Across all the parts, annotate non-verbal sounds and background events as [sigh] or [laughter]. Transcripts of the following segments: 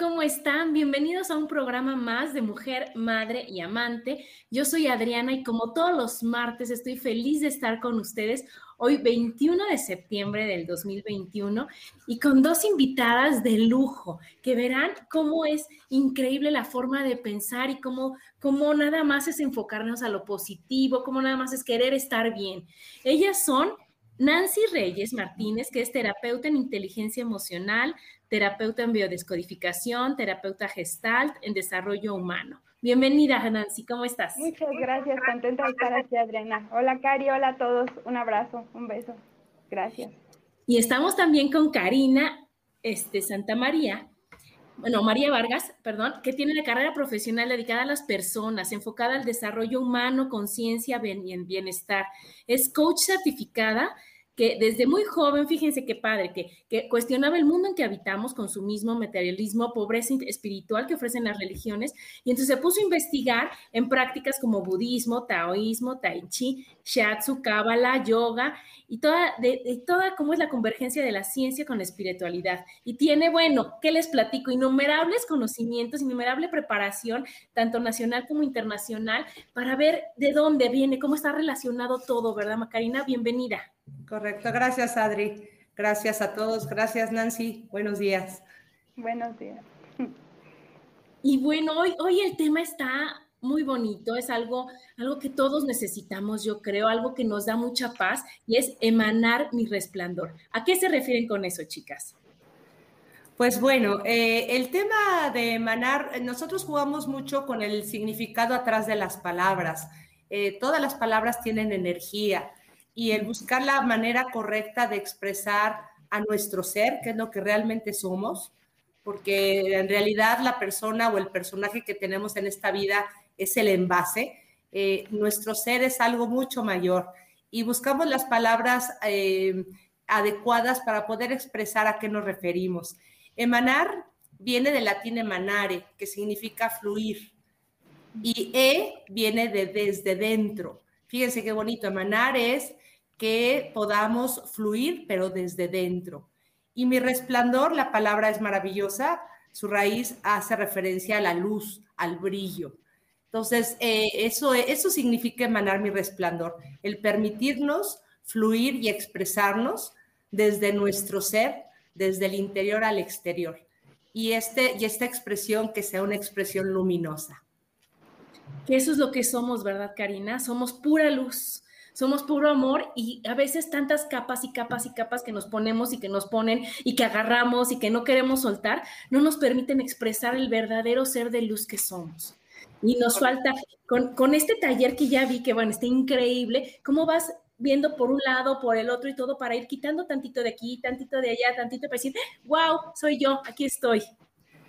¿Cómo están? Bienvenidos a un programa más de Mujer, Madre y Amante. Yo soy Adriana y como todos los martes estoy feliz de estar con ustedes hoy 21 de septiembre del 2021 y con dos invitadas de lujo que verán cómo es increíble la forma de pensar y cómo, cómo nada más es enfocarnos a lo positivo, cómo nada más es querer estar bien. Ellas son Nancy Reyes Martínez, que es terapeuta en inteligencia emocional, terapeuta en biodescodificación, terapeuta gestalt en desarrollo humano. Bienvenida, Nancy, ¿cómo estás? Muchas gracias, contenta de estar aquí, Adriana. Hola, Cari, hola a todos, un abrazo, un beso. Gracias. Y estamos también con Karina este, Santa María, bueno, María Vargas, perdón, que tiene una carrera profesional dedicada a las personas, enfocada al desarrollo humano, conciencia y bienestar. Es coach certificada que desde muy joven, fíjense qué padre, que, que, cuestionaba el mundo en que habitamos, consumismo, materialismo, pobreza espiritual que ofrecen las religiones, y entonces se puso a investigar en prácticas como budismo, taoísmo, tai chi, shiatsu, cábala, yoga, y toda, de, toda cómo es la convergencia de la ciencia con la espiritualidad. Y tiene, bueno, ¿qué les platico? Innumerables conocimientos, innumerable preparación, tanto nacional como internacional, para ver de dónde viene, cómo está relacionado todo, ¿verdad, Macarina? Bienvenida. Correcto, gracias Adri. Gracias a todos. Gracias Nancy. Buenos días. Buenos días. Y bueno, hoy, hoy el tema está muy bonito, es algo, algo que todos necesitamos, yo creo, algo que nos da mucha paz y es emanar mi resplandor. ¿A qué se refieren con eso, chicas? Pues bueno, eh, el tema de emanar, nosotros jugamos mucho con el significado atrás de las palabras. Eh, todas las palabras tienen energía y el buscar la manera correcta de expresar a nuestro ser, que es lo que realmente somos, porque en realidad la persona o el personaje que tenemos en esta vida es el envase. Eh, nuestro ser es algo mucho mayor y buscamos las palabras eh, adecuadas para poder expresar a qué nos referimos. Emanar viene del latín emanare, que significa fluir, y e viene de desde dentro. Fíjense qué bonito, emanar es que podamos fluir, pero desde dentro. Y mi resplandor, la palabra es maravillosa, su raíz hace referencia a la luz, al brillo. Entonces, eh, eso, eso significa emanar mi resplandor, el permitirnos fluir y expresarnos desde nuestro ser, desde el interior al exterior. Y, este, y esta expresión que sea una expresión luminosa. Que eso es lo que somos, ¿verdad, Karina? Somos pura luz somos puro amor y a veces tantas capas y capas y capas que nos ponemos y que nos ponen y que agarramos y que no queremos soltar, no nos permiten expresar el verdadero ser de luz que somos. Y nos falta, con, este taller que ya vi, que bueno, está increíble, cómo vas viendo por un lado, por el otro y todo para ir quitando tantito de aquí, tantito de allá, tantito para decir, wow, soy yo, aquí estoy.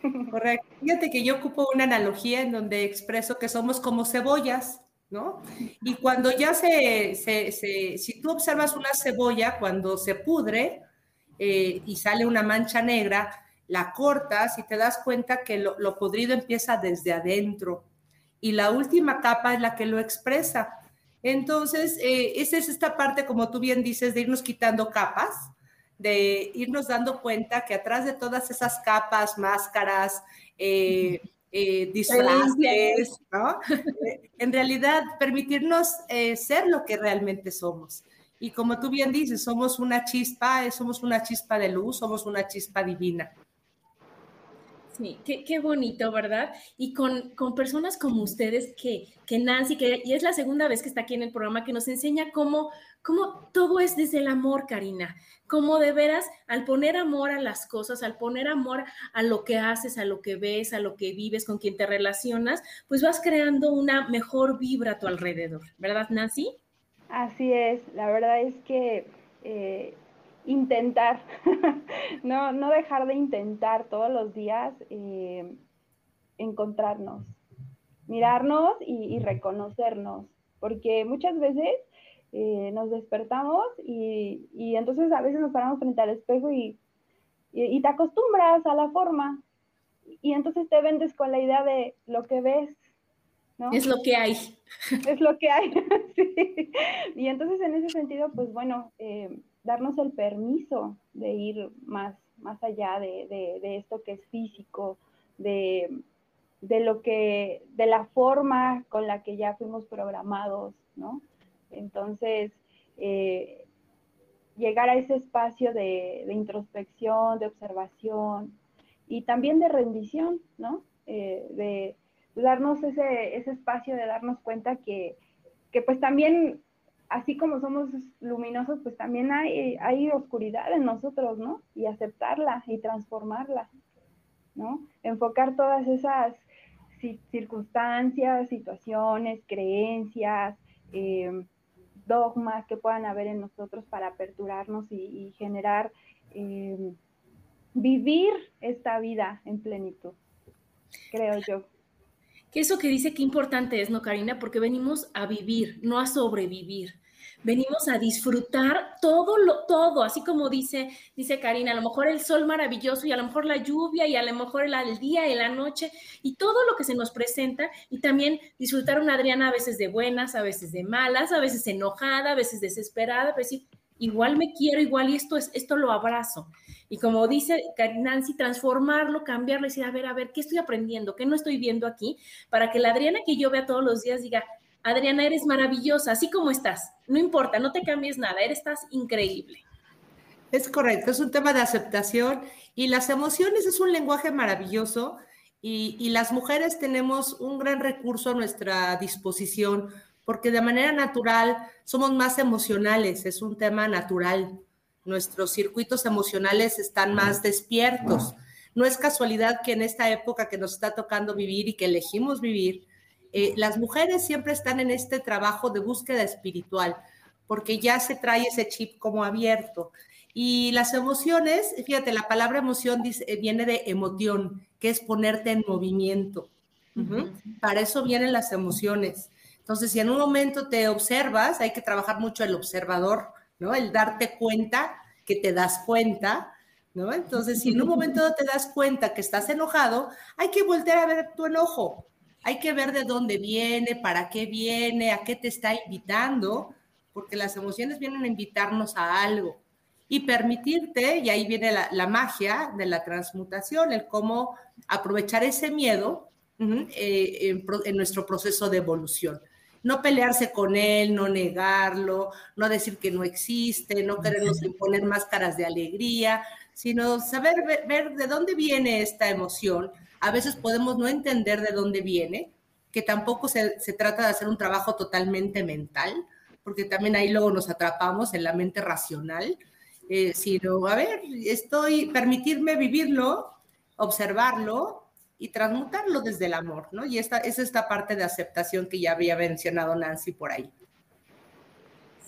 [laughs] Correcto. Fíjate que yo ocupo una analogía en donde expreso que somos como cebollas. ¿no? Y cuando ya se, si tú observas una cebolla, cuando se pudre eh, y sale una mancha negra, la cortas y te das cuenta que lo, podrido empieza desde adentro y la última capa es la que lo expresa. Entonces, eh, esa es esta parte, como tú bien dices, de irnos quitando capas, de irnos dando cuenta que atrás de todas esas capas, máscaras, eh, eh, disfraces, ¿no? [laughs] en realidad, permitirnos eh, ser lo que realmente somos. Y como tú bien dices, somos una chispa, eh, somos una chispa de luz, somos una chispa divina. Qué, bonito, ¿verdad? Y con, personas como ustedes, que, que Nancy, que y es la segunda vez que está aquí en el programa, que nos enseña cómo, cómo todo es desde el amor, Karina. Cómo de veras, al poner amor a las cosas, al poner amor a lo que haces, a lo que ves, a lo que vives, con quien te relacionas, pues vas creando una mejor vibra a tu alrededor, ¿verdad, Nancy? Así es, la verdad es que eh, intentar, [laughs] no, no dejar de intentar todos los días eh, encontrarnos, mirarnos y, reconocernos, porque muchas veces eh, nos despertamos y, entonces a veces nos paramos frente al espejo y, y, te acostumbras a la forma y entonces te vendes con la idea de lo que ves. ¿no? Es lo que hay. Es lo que hay, [laughs] sí. Y entonces en ese sentido, pues bueno, eh, darnos el permiso de ir más, más allá de, esto que es físico, de, lo que, de la forma con la que ya fuimos programados, ¿no? Entonces, eh, llegar a ese espacio de, introspección, de observación y también de rendición, ¿no? Eh, de, darnos ese, ese espacio de darnos cuenta que, que pues también así como somos luminosos, pues también hay, hay oscuridad en nosotros, ¿no? Y aceptarla y transformarla, ¿no? Enfocar todas esas circunstancias, situaciones, creencias, em, dogmas que puedan haber en nosotros para aperturarnos y, generar, em, vivir esta vida en plenitud, creo yo que eso que dice qué importante es, ¿no, Karina? Porque venimos a vivir, no a sobrevivir venimos a disfrutar todo lo todo, así como dice dice Karina, a lo mejor el sol maravilloso y a lo mejor la lluvia y a lo mejor el, día y la noche y todo lo que se nos presenta y también disfrutar una Adriana a veces de buenas, a veces de malas, a veces enojada, a veces desesperada, pero decir, igual me quiero, igual y esto es esto lo abrazo. Y como dice Nancy, transformarlo, cambiarlo, decir, a ver, a ver, ¿qué estoy aprendiendo? ¿Qué no estoy viendo aquí? Para que la Adriana que yo vea todos los días diga, Adriana, eres maravillosa, así como estás. No importa, no te cambies nada, eres estás increíble. Es correcto, es un tema de aceptación y las emociones es un lenguaje maravilloso y, y, las mujeres tenemos un gran recurso a nuestra disposición porque de manera natural somos más emocionales, es un tema natural. Nuestros circuitos emocionales están más despiertos. No es casualidad que en esta época que nos está tocando vivir y que elegimos vivir, eh, las mujeres siempre están en este trabajo de búsqueda espiritual, porque ya se trae ese chip como abierto. Y las emociones, fíjate, la palabra emoción eh, viene de emoción, que es ponerte en movimiento. Para eso vienen las emociones. Entonces, si en un momento te observas, hay que trabajar mucho el observador, ¿no? El darte cuenta que te das cuenta, ¿no? Entonces, si en un momento te das cuenta que estás enojado, hay que voltear a ver tu enojo. Hay que ver de dónde viene, para qué viene, a qué te está invitando, porque las emociones vienen a invitarnos a algo y permitirte, y ahí viene la, magia de la transmutación, el cómo aprovechar ese miedo eh, en, nuestro proceso de evolución. No pelearse con él, no negarlo, no decir que no existe, no querernos imponer máscaras de alegría, sino saber ver de dónde viene esta emoción. A veces podemos no entender de dónde viene, que tampoco se, trata de hacer un trabajo totalmente mental, porque también ahí luego nos atrapamos en la mente racional, eh, sino, a ver, estoy, permitirme vivirlo, observarlo y transmutarlo desde el amor, ¿no? Y esta es esta parte de aceptación que ya había mencionado Nancy por ahí.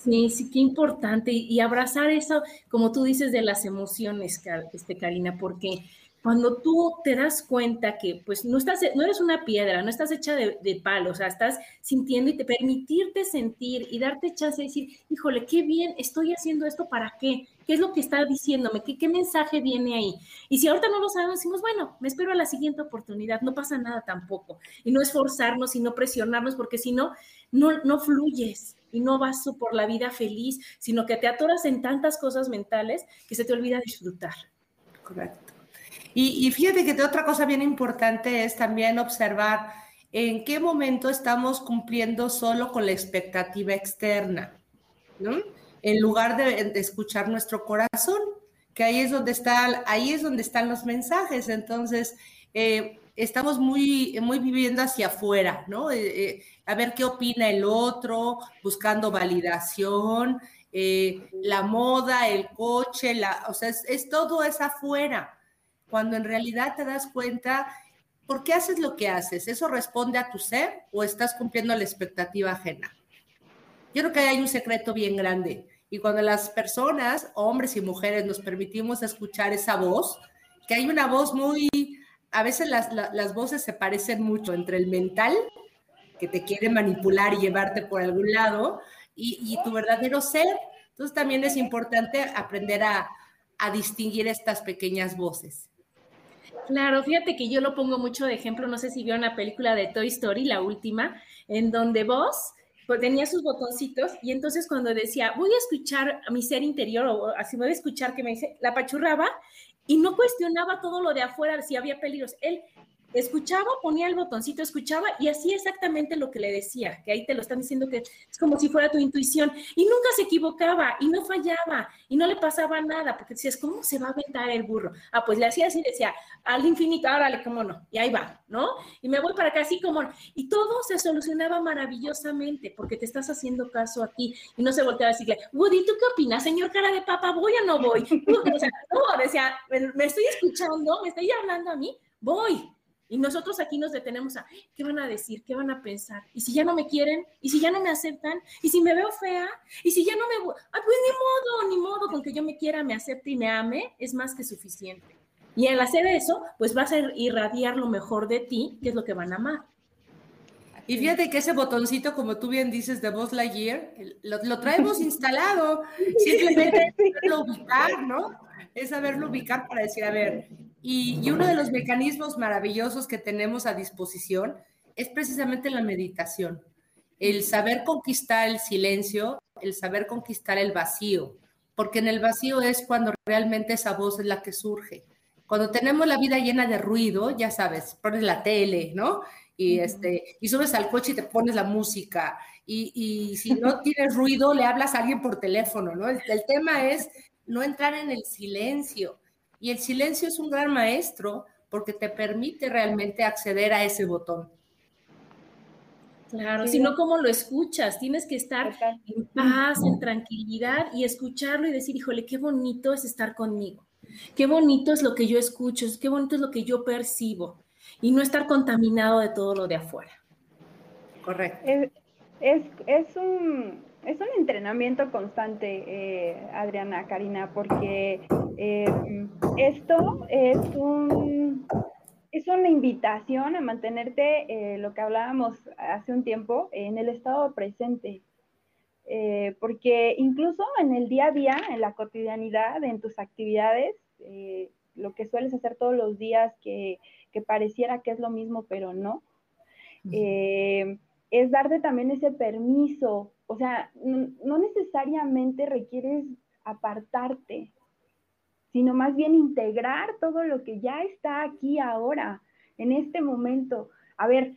Sí, sí, qué importante. Y abrazar eso, como tú dices, de las emociones, este, Karina, porque cuando tú te das cuenta que pues no estás, no eres una piedra, no estás hecha de, palo, o sea, estás sintiendo y te permitirte sentir y darte chance de decir, híjole, qué bien, estoy haciendo esto, ¿para qué? ¿Qué es lo que está diciéndome? ¿Qué, qué mensaje viene ahí? Y si ahorita no lo sabemos, decimos, bueno, me espero a la siguiente oportunidad, no pasa nada tampoco. Y no esforzarnos y no presionarnos, porque si no, no, fluyes y no vas por la vida feliz, sino que te atoras en tantas cosas mentales que se te olvida disfrutar. Correcto. Y, y fíjate que otra cosa bien importante es también observar en qué momento estamos cumpliendo solo con la expectativa externa, ¿no? En lugar de, escuchar nuestro corazón, que ahí es donde está, ahí es donde están los mensajes. Entonces, eh, estamos muy, muy viviendo hacia afuera, ¿no? Eh, eh, a ver qué opina el otro, buscando validación, la moda, el coche, la, o sea, es, es todo es afuera, cuando en realidad te das cuenta ¿por qué haces lo que haces? ¿Eso responde a tu ser o estás cumpliendo la expectativa ajena? Yo creo que hay un secreto bien grande. Y cuando las personas, hombres y mujeres, nos permitimos escuchar esa voz, que hay una voz muy, a veces las, voces se parecen mucho entre el mental, que te quiere manipular y llevarte por algún lado, y, tu verdadero ser. Entonces también es importante aprender a distinguir estas pequeñas voces. Claro, fíjate que yo lo pongo mucho de ejemplo, no sé si vieron la película de Toy Story, la última, en donde vos pues, tenía sus botoncitos y entonces cuando decía, voy a escuchar a mi ser interior o así voy a escuchar que me dice, la pachurraba y no cuestionaba todo lo de afuera, si había peligros. Él escuchaba, ponía el botoncito, escuchaba y hacía exactamente lo que le decía, que ahí te lo están diciendo que es como si fuera tu intuición y nunca se equivocaba y no fallaba y no le pasaba nada, porque decías, ¿cómo se va a aventar el burro? Ah, pues le hacía así, decía, al infinito, órale, cómo no, y ahí va, ¿no? Y me voy para acá así como, y todo se solucionaba maravillosamente porque te estás haciendo caso a ti y no se volteaba a decirle, Woody, ¿tú qué opinas, señor cara de papa? ¿Voy o no voy? [laughs] O sea, no, decía, me estoy escuchando, me estoy hablando a mí, voy, y nosotros aquí nos detenemos a, ¿qué van a decir? ¿Qué van a pensar? ¿Y si ya no me quieren? ¿Y si ya no me aceptan? ¿Y si me veo fea? ¿Y si ya no me... Ah, pues ni modo, ni modo, con que yo me quiera, me acepte y me ame, es más que suficiente. Y al hacer eso, pues vas a irradiar lo mejor de ti, que es lo que van a amar. Y fíjate que ese botoncito, como tú bien dices, de Buzz Lightyear, lo, lo traemos [laughs] instalado. Simplemente es saberlo ubicar, ¿no? Es saberlo ubicar para decir, a ver, y, uno de los mecanismos maravillosos que tenemos a disposición es precisamente la meditación, el saber conquistar el silencio, el saber conquistar el vacío, porque en el vacío es cuando realmente esa voz es la que surge. Cuando tenemos la vida llena de ruido, ya sabes, pones la tele, ¿no? Y, este, y subes al coche y te pones la música. Y, y si no [laughs] tienes ruido, le hablas a alguien por teléfono, ¿no? el tema es no entrar en el silencio y el silencio es un gran maestro porque te permite realmente acceder a ese botón. Claro, si no, ¿cómo lo escuchas? Tienes que estar en paz, en tranquilidad y escucharlo y decir, híjole, qué bonito es estar conmigo. Qué bonito es lo que yo escucho, qué bonito es lo que yo percibo y no estar contaminado de todo lo de afuera. Correcto. Es, es un, es un entrenamiento constante, eh, Adriana, Karina, porque eh, esto es un es una invitación a mantenerte, eh, lo que hablábamos hace un tiempo, en el estado presente. porque incluso en el día a día, en la cotidianidad, en tus actividades, lo que sueles hacer todos los días, que, que, pareciera que es lo mismo, pero no, es darte también ese permiso o sea, no necesariamente requieres apartarte, sino más bien integrar todo lo que ya está aquí ahora, en este momento. A ver,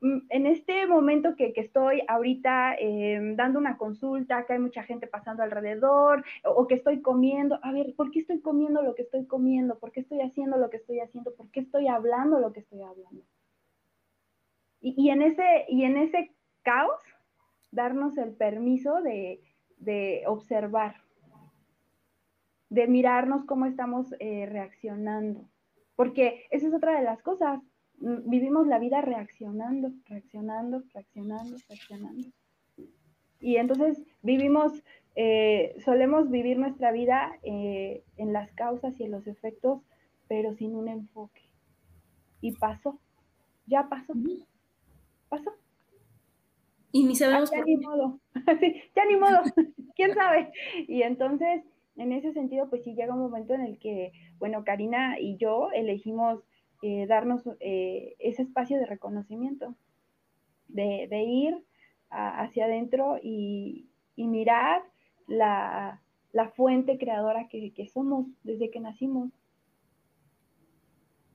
mm, en este momento que, estoy ahorita em, dando una consulta, que hay mucha gente pasando alrededor, o, que estoy comiendo, a ver, ¿por qué estoy comiendo lo que estoy comiendo? ¿Por qué estoy haciendo lo que estoy haciendo? ¿Por qué estoy hablando lo que estoy hablando? Y, en, ese, y en ese caos darnos el permiso de, observar, de mirarnos cómo estamos eh, reaccionando. Porque esa es otra de las cosas. Mm, vivimos la vida reaccionando, reaccionando, reaccionando, reaccionando. Y entonces vivimos, eh, solemos vivir nuestra vida eh, en las causas y en los efectos, pero sin un enfoque. Y pasó, ya pasó, pasó. Y ni sabemos ya ni modo, [laughs] ya ni modo, [laughs] quién sabe. Y entonces, en ese sentido, pues sí llega un momento en el que, bueno, Karina y yo elegimos eh, darnos eh, ese espacio de reconocimiento, de, ir hacia adentro y, mirar la, fuente creadora que, somos desde que nacimos.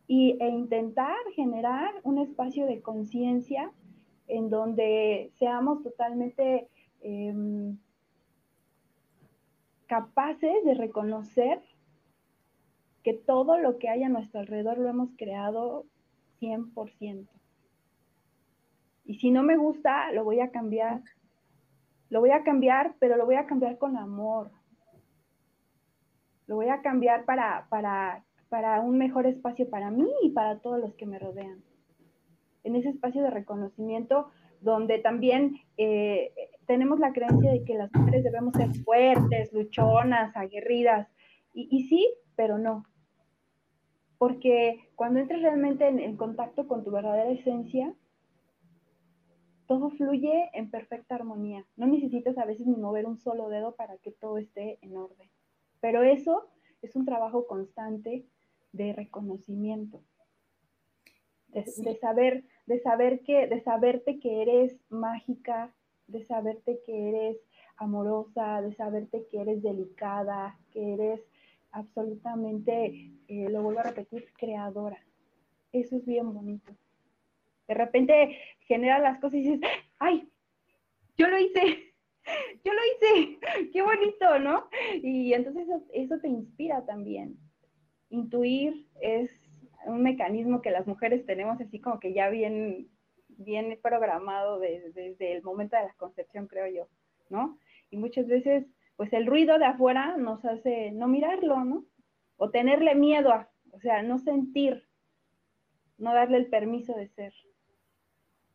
y, e intentar generar un espacio de conciencia en donde seamos totalmente em, capaces de reconocer que todo lo que hay a nuestro alrededor lo hemos creado 100%. Y si no me gusta, lo voy a cambiar. Lo voy a cambiar, pero lo voy a cambiar con amor. Lo voy a cambiar para, para, para un mejor espacio para mí y para todos los que me rodean. En ese espacio de reconocimiento donde también eh, tenemos la creencia de que las mujeres debemos ser fuertes, luchonas, aguerridas. Y, y sí, pero no. Porque cuando entres realmente en, en contacto con tu verdadera esencia, todo fluye en perfecta armonía. No necesitas a veces ni mover un solo dedo para que todo esté en orden. Pero eso es un trabajo constante de reconocimiento, de, saber, de saber que, de saberte que eres mágica, de saberte que eres amorosa, de saberte que eres delicada, que eres absolutamente, eh, lo vuelvo a repetir, creadora. Eso es bien bonito. De repente genera las cosas y dices, ay, yo lo hice, [laughs] yo lo hice, [laughs] qué bonito, ¿no? Y entonces eso, te inspira también. Intuir es un mecanismo que las mujeres tenemos así como que ya bien, bien programado desde, el momento de la concepción, creo yo, ¿no? Y muchas veces, pues el ruido de afuera nos hace no mirarlo, ¿no? O tenerle miedo a, o sea, no sentir, no darle el permiso de ser.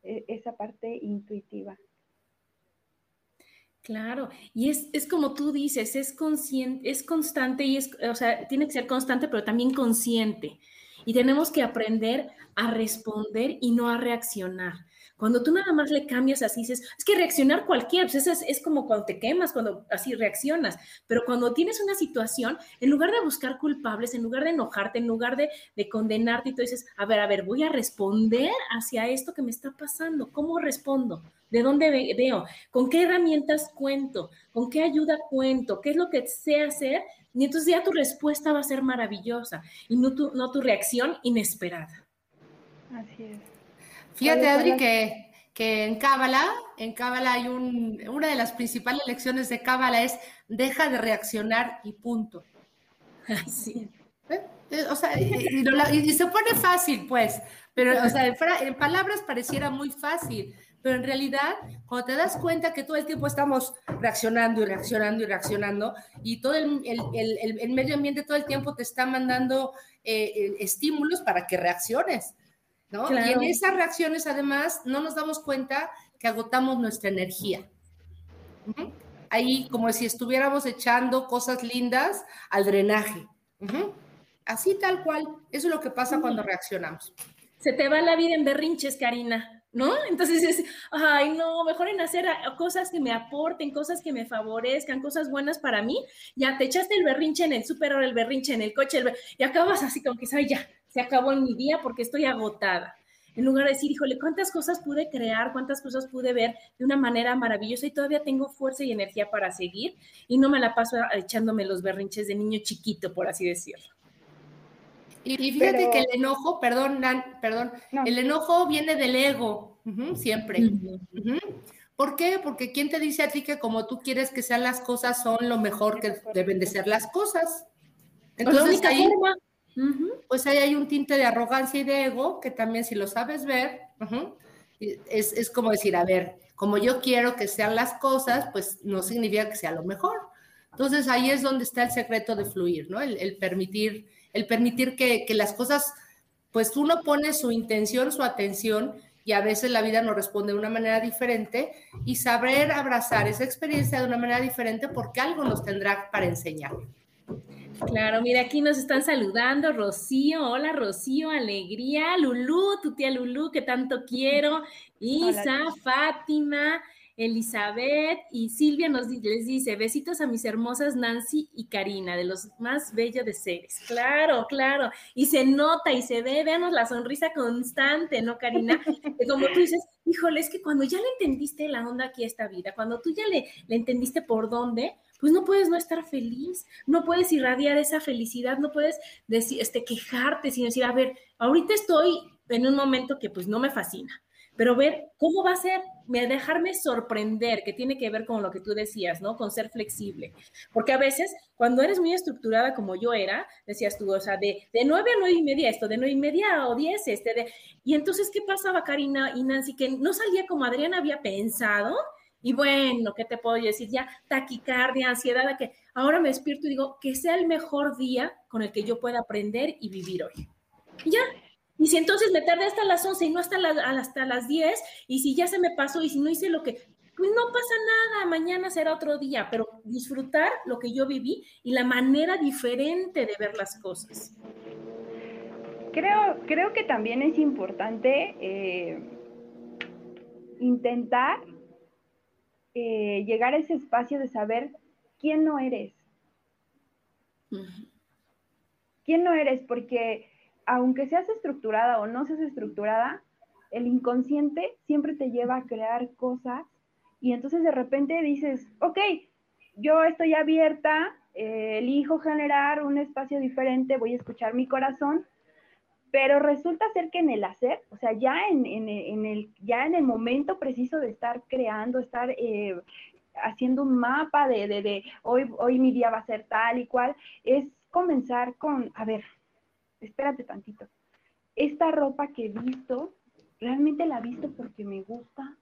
E, esa parte intuitiva. Claro, y es, es, como tú dices, es consciente, es constante y es, o sea, tiene que ser constante, pero también consciente. Y tenemos que aprender a responder y no a reaccionar. Cuando tú nada más le cambias así, dices, es que reaccionar cualquiera, pues es, es, como cuando te quemas, cuando así reaccionas. Pero cuando tienes una situación, en lugar de buscar culpables, en lugar de enojarte, en lugar de, de condenarte, y tú dices, a ver, a ver, voy a responder hacia esto que me está pasando. ¿Cómo respondo? ¿De dónde veo? ¿Con qué herramientas cuento? ¿Con qué ayuda cuento? ¿Qué es lo que sé hacer? Y entonces ya tu respuesta va a ser maravillosa y no tu, no tu reacción inesperada. Así es. Fíjate, Adri, que, que en Cábala, en Cábala hay un, una de las principales lecciones de Cábala es deja de reaccionar y punto. Así. ¿Eh? Eh, o sea, y, se pone fácil, pues, pero, o sea, en, palabras pareciera muy fácil, pero en realidad, cuando te das cuenta que todo el tiempo estamos reaccionando y reaccionando y reaccionando, y todo el, el, el medio ambiente todo el tiempo te está mandando eh, estímulos para que reacciones. Y en esas reacciones, además, no nos damos cuenta que agotamos nuestra energía. Ahí, como si estuviéramos echando cosas lindas al drenaje. Así tal cual. Eso es lo que pasa cuando reaccionamos. Se te va la vida en berrinches, Karina. ¿no? Entonces es, ay, no, mejor en hacer cosas que me aporten, cosas que me favorezcan, cosas buenas para mí. Ya te echaste el berrinche en el súper, el berrinche en el coche, y acabas así como que, ay, ya, se acabó en mi día porque estoy agotada. En lugar de decir, híjole, cuántas cosas pude crear, cuántas cosas pude ver de una manera maravillosa y todavía tengo fuerza y energía para seguir y no me la paso echándome los berrinches de niño chiquito, por así decirlo. Y, fíjate que el enojo, perdón, perdón, el enojo viene del ego, siempre. ¿Por qué? Porque ¿quién te dice a ti que como tú quieres que sean las cosas son lo mejor que deben de ser las cosas? Entonces ahí, pues ahí hay un tinte de arrogancia y de ego que también si lo sabes ver, es, como decir, a ver, como yo quiero que sean las cosas, pues no significa que sea lo mejor. Entonces ahí es donde está el secreto de fluir, ¿no? El, permitir, el permitir que, que, las cosas, pues uno pone su intención, su atención y a veces la vida nos responde de una manera diferente y saber abrazar esa experiencia de una manera diferente porque algo nos tendrá para enseñar. Claro, mira, aquí nos están saludando Rocío, hola Rocío, alegría, Lulú, tu tía Lulú, que tanto quiero, Isa, Fátima, Elizabeth y Silvia nos les dice, besitos a mis hermosas Nancy y Karina, de los más bellos de seres. Claro, claro. Y se nota y se ve, veamos la sonrisa constante, ¿no, Karina? [laughs] Que como tú dices, híjole, es que cuando ya le entendiste la onda aquí a esta vida, cuando tú ya le, le entendiste por dónde, pues no puedes no estar feliz, no puedes irradiar esa felicidad, no puedes decir, este, quejarte, sino decir, a ver, ahorita estoy en un momento que pues no me fascina, pero ver cómo va a ser, dejarme sorprender, que tiene que ver con lo que tú decías, ¿no? Con ser flexible. Porque a veces, cuando eres muy estructurada como yo era, decías tú, o sea, de, de 9 a 9 y media esto, de 9 y media o 10 este, de... Y entonces, ¿qué pasaba, Karina y Nancy? Que no salía como Adriana había pensado. Y bueno, ¿qué te puedo decir? Ya taquicardia, ansiedad, que ahora me despierto y digo, que sea el mejor día con el que yo pueda aprender y vivir hoy. Y ya, y si entonces me tardé hasta las 11 y no hasta las, hasta las 10, y si ya se me pasó y si no hice lo que, pues no pasa nada, mañana será otro día, pero disfrutar lo que yo viví y la manera diferente de ver las cosas. Creo, creo que también es importante eh, intentar eh, llegar a ese espacio de saber quién no eres. ¿Quién no eres? Porque aunque seas estructurada o no seas estructurada, el inconsciente siempre te lleva a crear cosas y entonces de repente dices, ok, yo estoy abierta, eh, elijo generar un espacio diferente, voy a escuchar mi corazón, pero resulta ser que en el hacer, o sea, ya en, el, ya en el momento preciso de estar creando, estar eh, haciendo un mapa de, de, de hoy, hoy mi día va a ser tal y cual, es comenzar con, a ver, espérate tantito, esta ropa que he visto, ¿realmente la he visto porque me gusta?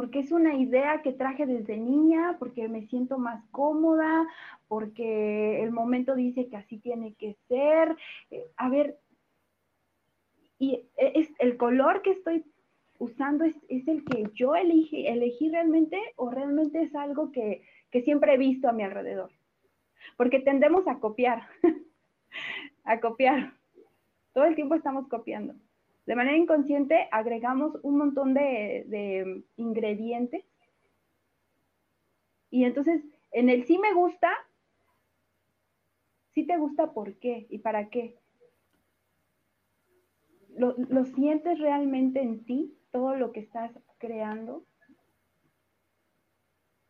Porque es una idea que traje desde niña, porque me siento más cómoda, porque el momento dice que así tiene que ser. Eh, a ver, y es el color que estoy usando es, el que yo elegí, elegí realmente o realmente es algo que, que siempre he visto a mi alrededor. Porque tendemos a copiar. [laughs] a copiar. Todo el tiempo estamos copiando. De manera inconsciente agregamos un montón de, ingredientes y entonces en el sí me gusta, sí te gusta por qué y para qué. ¿Lo, ¿Lo, sientes realmente en ti, todo lo que estás creando?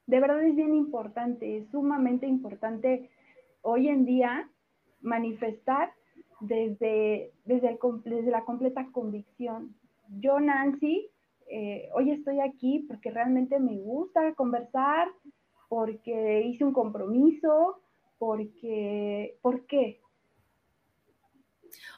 De verdad es bien importante, es sumamente importante hoy en día manifestar desde, desde, desde la completa convicción. Yo, Nancy, eh, hoy estoy aquí porque realmente me gusta conversar, porque hice un compromiso, porque, ¿por qué?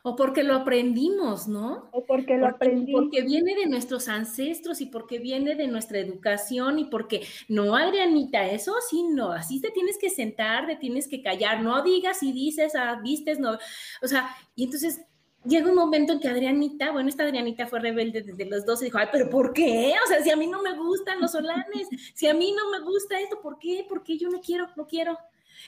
O porque lo aprendimos, ¿no? O porque lo aprendí. Porque viene de nuestros ancestros y porque viene de nuestra educación y porque, no, Adrianita, eso sí, no, así te tienes que sentar, te tienes que callar, no digas y dices, ah, vistes, no. O sea, y entonces llega un momento en que Adrianita, bueno, esta Adrianita fue rebelde desde los 12 y dijo, ay, pero ¿por qué? O sea, si a mí no me gustan los solanes, si a mí no me gusta esto, ¿por qué? ¿Por qué yo no quiero, no quiero?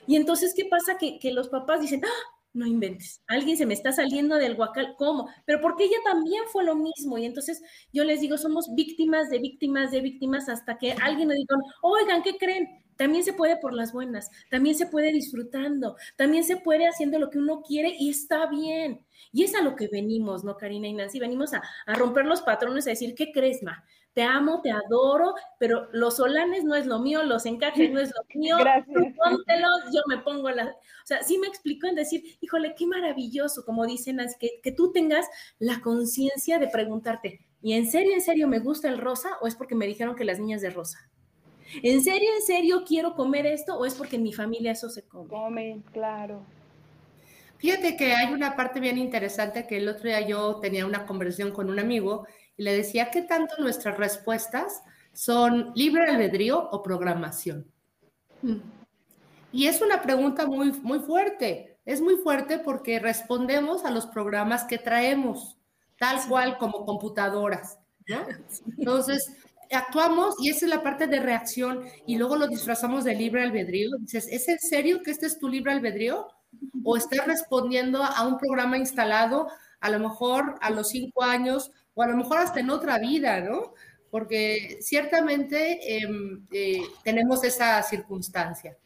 Y entonces, ¿qué pasa? Que, que los papás dicen, ¡ah! No inventes, alguien se me está saliendo del guacal, ¿cómo? Pero porque ella también fue lo mismo. Y entonces yo les digo, somos víctimas de víctimas de víctimas hasta que alguien me diga, oigan, ¿qué creen? También se puede por las buenas, también se puede disfrutando, también se puede haciendo lo que uno quiere y está bien. Y es a lo que venimos, ¿no, Karina y Nancy? Venimos a, a romper los patrones, a decir, ¿qué crees, ma? Te amo, te adoro, pero los solanes no es lo mío, los encajes no es lo [laughs] mío, Gracias. póntelos, yo me pongo la... O sea, sí me explicó en decir, híjole, qué maravilloso, como dicen, que, que tú tengas la conciencia de preguntarte, ¿y en serio, en serio me gusta el rosa o es porque me dijeron que las niñas de rosa? ¿En serio, en serio quiero comer esto o es porque en mi familia eso se come? Come, claro. Fíjate que hay una parte bien interesante que el otro día yo tenía una conversación con un amigo y le decía, ¿qué tanto nuestras respuestas son libre albedrío o programación? Mm. Y es una pregunta muy, muy fuerte. Es muy fuerte porque respondemos a los programas que traemos, tal cual como computadoras. [laughs] Entonces, actuamos y esa es la parte de reacción y luego lo disfrazamos de libre albedrío. Dices, ¿es en serio que este es tu libre albedrío? ¿O estás respondiendo a un programa instalado a lo mejor a los cinco años o a lo mejor hasta en otra vida, ¿no? Porque ciertamente em, eh, tenemos esa circunstancia.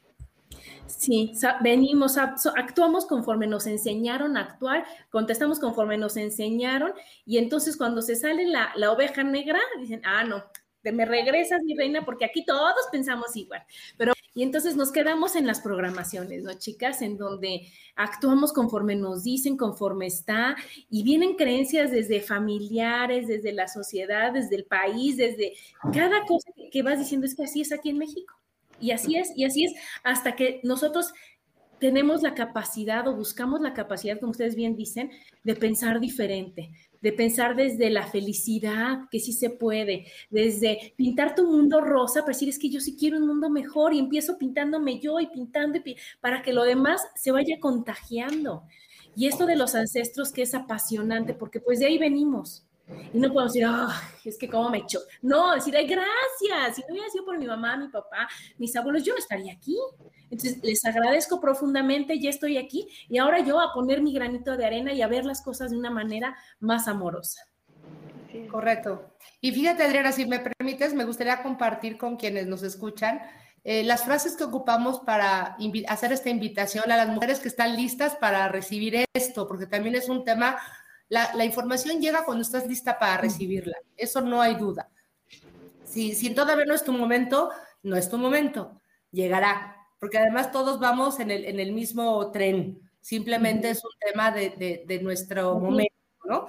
Sí, venimos, actuamos conforme nos enseñaron a actuar, contestamos conforme nos enseñaron y entonces cuando se sale la, la oveja negra, dicen, ah, no, me regresas, mi reina, porque aquí todos pensamos igual. Pero, y entonces nos quedamos en las programaciones, ¿no, chicas? En donde actuamos conforme nos dicen, conforme está, y vienen creencias desde familiares, desde la sociedad, desde el país, desde cada cosa que vas diciendo es que así es aquí en México. Y así es, y así es, hasta que nosotros tenemos la capacidad o buscamos la capacidad, como ustedes bien dicen, de pensar diferente, de pensar desde la felicidad, que sí se puede, desde pintar tu mundo rosa, para decir, es que yo sí quiero un mundo mejor y empiezo pintándome yo y pintando para que lo demás se vaya contagiando. Y esto de los ancestros que es apasionante, porque pues de ahí venimos. Y no podemos decir, es que cómo me echó. No, decir, ay, gracias. Si no hubiera sido por mi mamá, mi papá, mis abuelos, yo no estaría aquí. Entonces, les agradezco profundamente, ya estoy aquí y ahora yo a poner mi granito de arena y a ver las cosas de una manera más amorosa. Correcto. Y fíjate, Adriana, si me permites, me gustaría compartir con quienes nos escuchan eh, las frases que ocupamos para hacer esta invitación a las mujeres que están listas para recibir esto, porque también es un tema, la, la información llega cuando estás lista para recibirla, eso no hay duda. Si, si todavía no es tu momento, no es tu momento, llegará porque además todos vamos en el, en el mismo tren, simplemente es un tema de, de, nuestro momento, ¿no?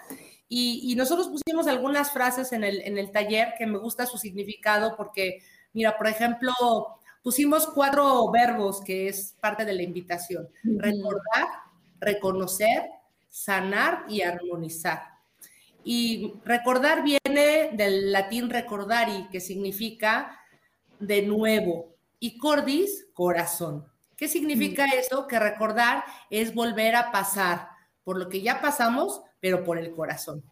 Y, y, nosotros pusimos algunas frases en el, en el taller que me gusta su significado porque, mira, por ejemplo, pusimos cuatro verbos que es parte de la invitación. Recordar, reconocer, sanar y armonizar. Y recordar viene del latín recordari, que significa de nuevo, y cordis, corazón. ¿Qué significa mm. eso? Que recordar es volver a pasar por lo que ya pasamos, pero por el corazón.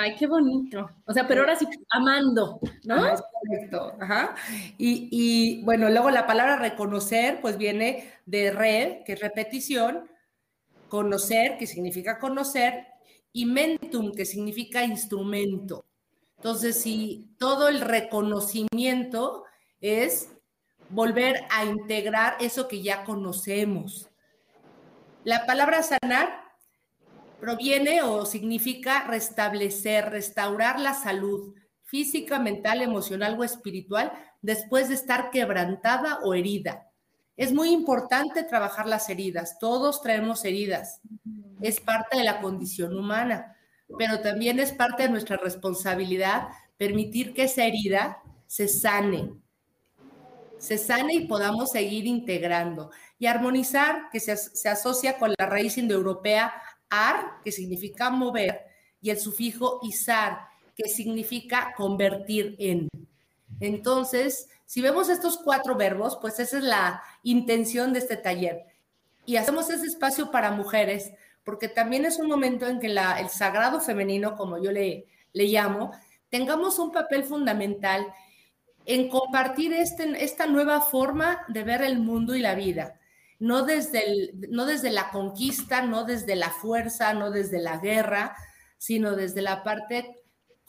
Ay, qué bonito. O sea, pero ahora sí, amando, ¿no? correcto. Ajá. Y, y, bueno, luego la palabra reconocer, pues viene de re, que es repetición, conocer, que significa conocer, y mentum, que significa instrumento. Entonces, si todo el reconocimiento es volver a integrar eso que ya conocemos. La palabra sanar proviene o significa restablecer, restaurar la salud física, mental, emocional o espiritual después de estar quebrantada o herida. Es muy importante trabajar las heridas, todos traemos heridas, es parte de la condición humana, pero también es parte de nuestra responsabilidad permitir que esa herida se sane, se sane y podamos seguir integrando. Y armonizar, que se, asocia con la raíz indoeuropea ar, que significa mover, y el sufijo izar, que significa convertir en. Entonces, si vemos estos cuatro verbos, pues esa es la intención de este taller. Y hacemos ese espacio para mujeres, porque también es un momento en que el sagrado femenino, como yo le, llamo, tengamos un papel fundamental en compartir este, esta nueva forma de ver el mundo y la vida. Desde, no desde la conquista, no desde la fuerza, no desde la guerra, sino desde la parte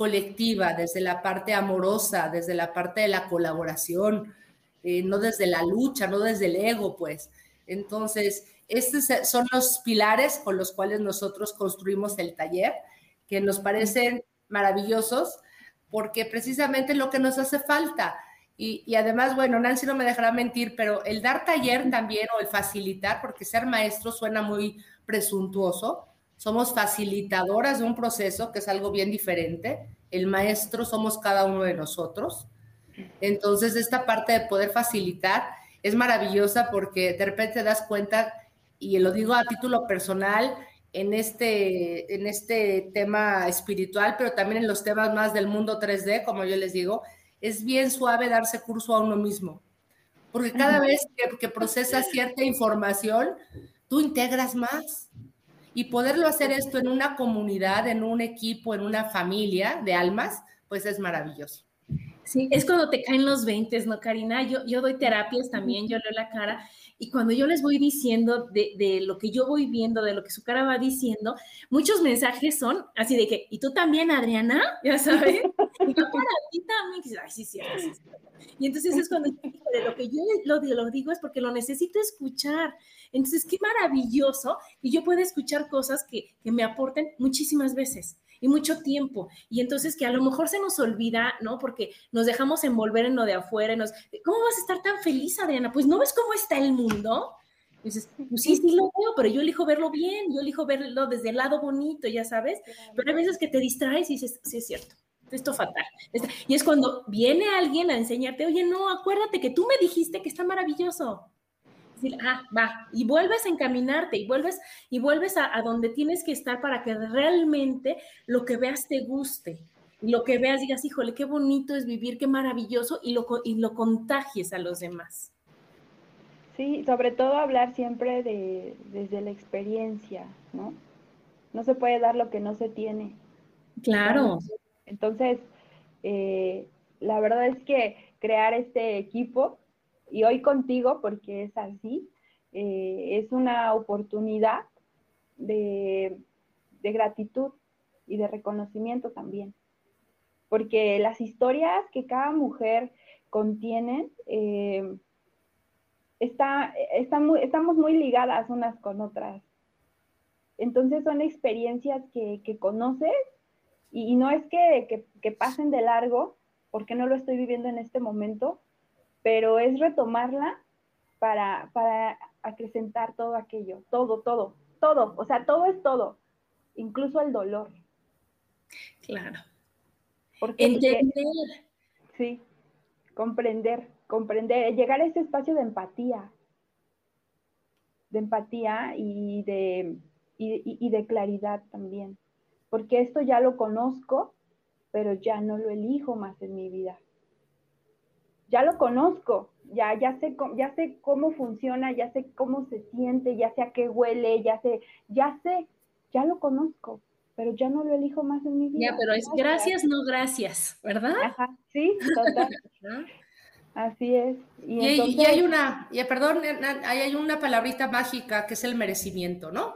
colectiva, desde la parte amorosa, desde la parte de la colaboración, eh, no desde la lucha, no desde el ego, pues. Entonces, estos son los pilares con los cuales nosotros construimos el taller, que nos parecen maravillosos porque precisamente lo que nos hace falta. Y, además, bueno, Nancy no me dejará mentir, pero el dar taller también o el facilitar, porque ser maestro suena muy presuntuoso, somos facilitadoras de un proceso que es algo bien diferente. El maestro somos cada uno de nosotros. Entonces, esta parte de poder facilitar es maravillosa porque de repente te das cuenta, y lo digo a título personal, en este, en este tema espiritual, pero también en los temas más del mundo 3D, como yo les digo, es bien suave darse curso a uno mismo. Porque cada vez que, que procesas cierta información, tú integras más. Y poderlo hacer esto en una comunidad, en un equipo, en una familia de almas, pues es maravilloso. Sí, es cuando te caen los 20, ¿no, Karina? Yo, yo doy terapias también, yo leo la cara y cuando yo les voy diciendo de, de, lo que yo voy viendo, de lo que su cara va diciendo, muchos mensajes son así de que, ¿y tú también, Adriana? [laughs] Ya sabes. Y yo para ti también. Ay, sí, Y entonces es cuando de lo que yo lo, digo es porque lo necesito escuchar. Entonces, qué maravilloso y yo puedo escuchar cosas que, que me aporten muchísimas veces y mucho tiempo. Y entonces que a lo mejor se nos olvida, ¿no? Porque nos dejamos envolver en lo de afuera. Nos, ¿Cómo vas a estar tan feliz, Adriana? Pues no ves cómo está el mundo. Dices, pues sí, sí lo veo, pero yo elijo verlo bien, yo elijo verlo desde el lado bonito, ya sabes. Pero hay veces que te distraes y dices, sí es cierto, esto fatal. Y es cuando viene alguien a enseñarte, oye, no, acuérdate que tú me dijiste que está maravilloso ah, va, y vuelves a encaminarte y vuelves, y vuelves a, donde tienes que estar para que realmente lo que veas te guste. Y lo que veas digas, híjole, qué bonito es vivir, qué maravilloso, y lo, y lo contagies a los demás. Sí, sobre todo hablar siempre de, desde la experiencia, ¿no? No se puede dar lo que no se tiene. Claro. Entonces, eh, la verdad es que crear este equipo y hoy contigo, porque es así, eh, es una oportunidad de, gratitud y de reconocimiento también. Porque las historias que cada mujer contiene, eh, está, estamos muy ligadas unas con otras. Entonces son experiencias que, conoces y, no es que, que, pasen de largo, porque no lo estoy viviendo en este momento, pero es retomarla para, para acrecentar todo aquello, todo, todo, todo, o sea, todo es todo, incluso el dolor. Claro. Porque, Entender. sí, comprender, comprender, llegar a ese espacio de empatía, de empatía y de, y de claridad también, porque esto ya lo conozco, pero ya no lo elijo más en mi vida ya lo conozco, ya, ya, sé, ya sé cómo funciona, ya sé cómo se siente, ya sé a qué huele, ya sé, ya sé, ya lo conozco, pero ya no lo elijo más en mi vida. Ya, pero es gracias, no gracias, ¿verdad? Ajá, sí, total. [laughs] Así es. Y, hay una, y, perdón, hay una palabrita mágica que es el merecimiento, ¿no?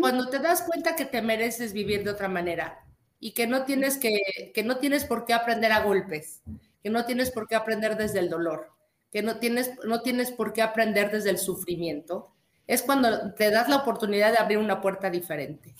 Cuando te das cuenta que te mereces vivir de otra manera y que no tienes que, que no tienes por qué aprender a golpes, que no tienes por qué aprender desde el dolor, que no tienes, no tienes por qué aprender desde el sufrimiento, es cuando te das la oportunidad de abrir una puerta diferente.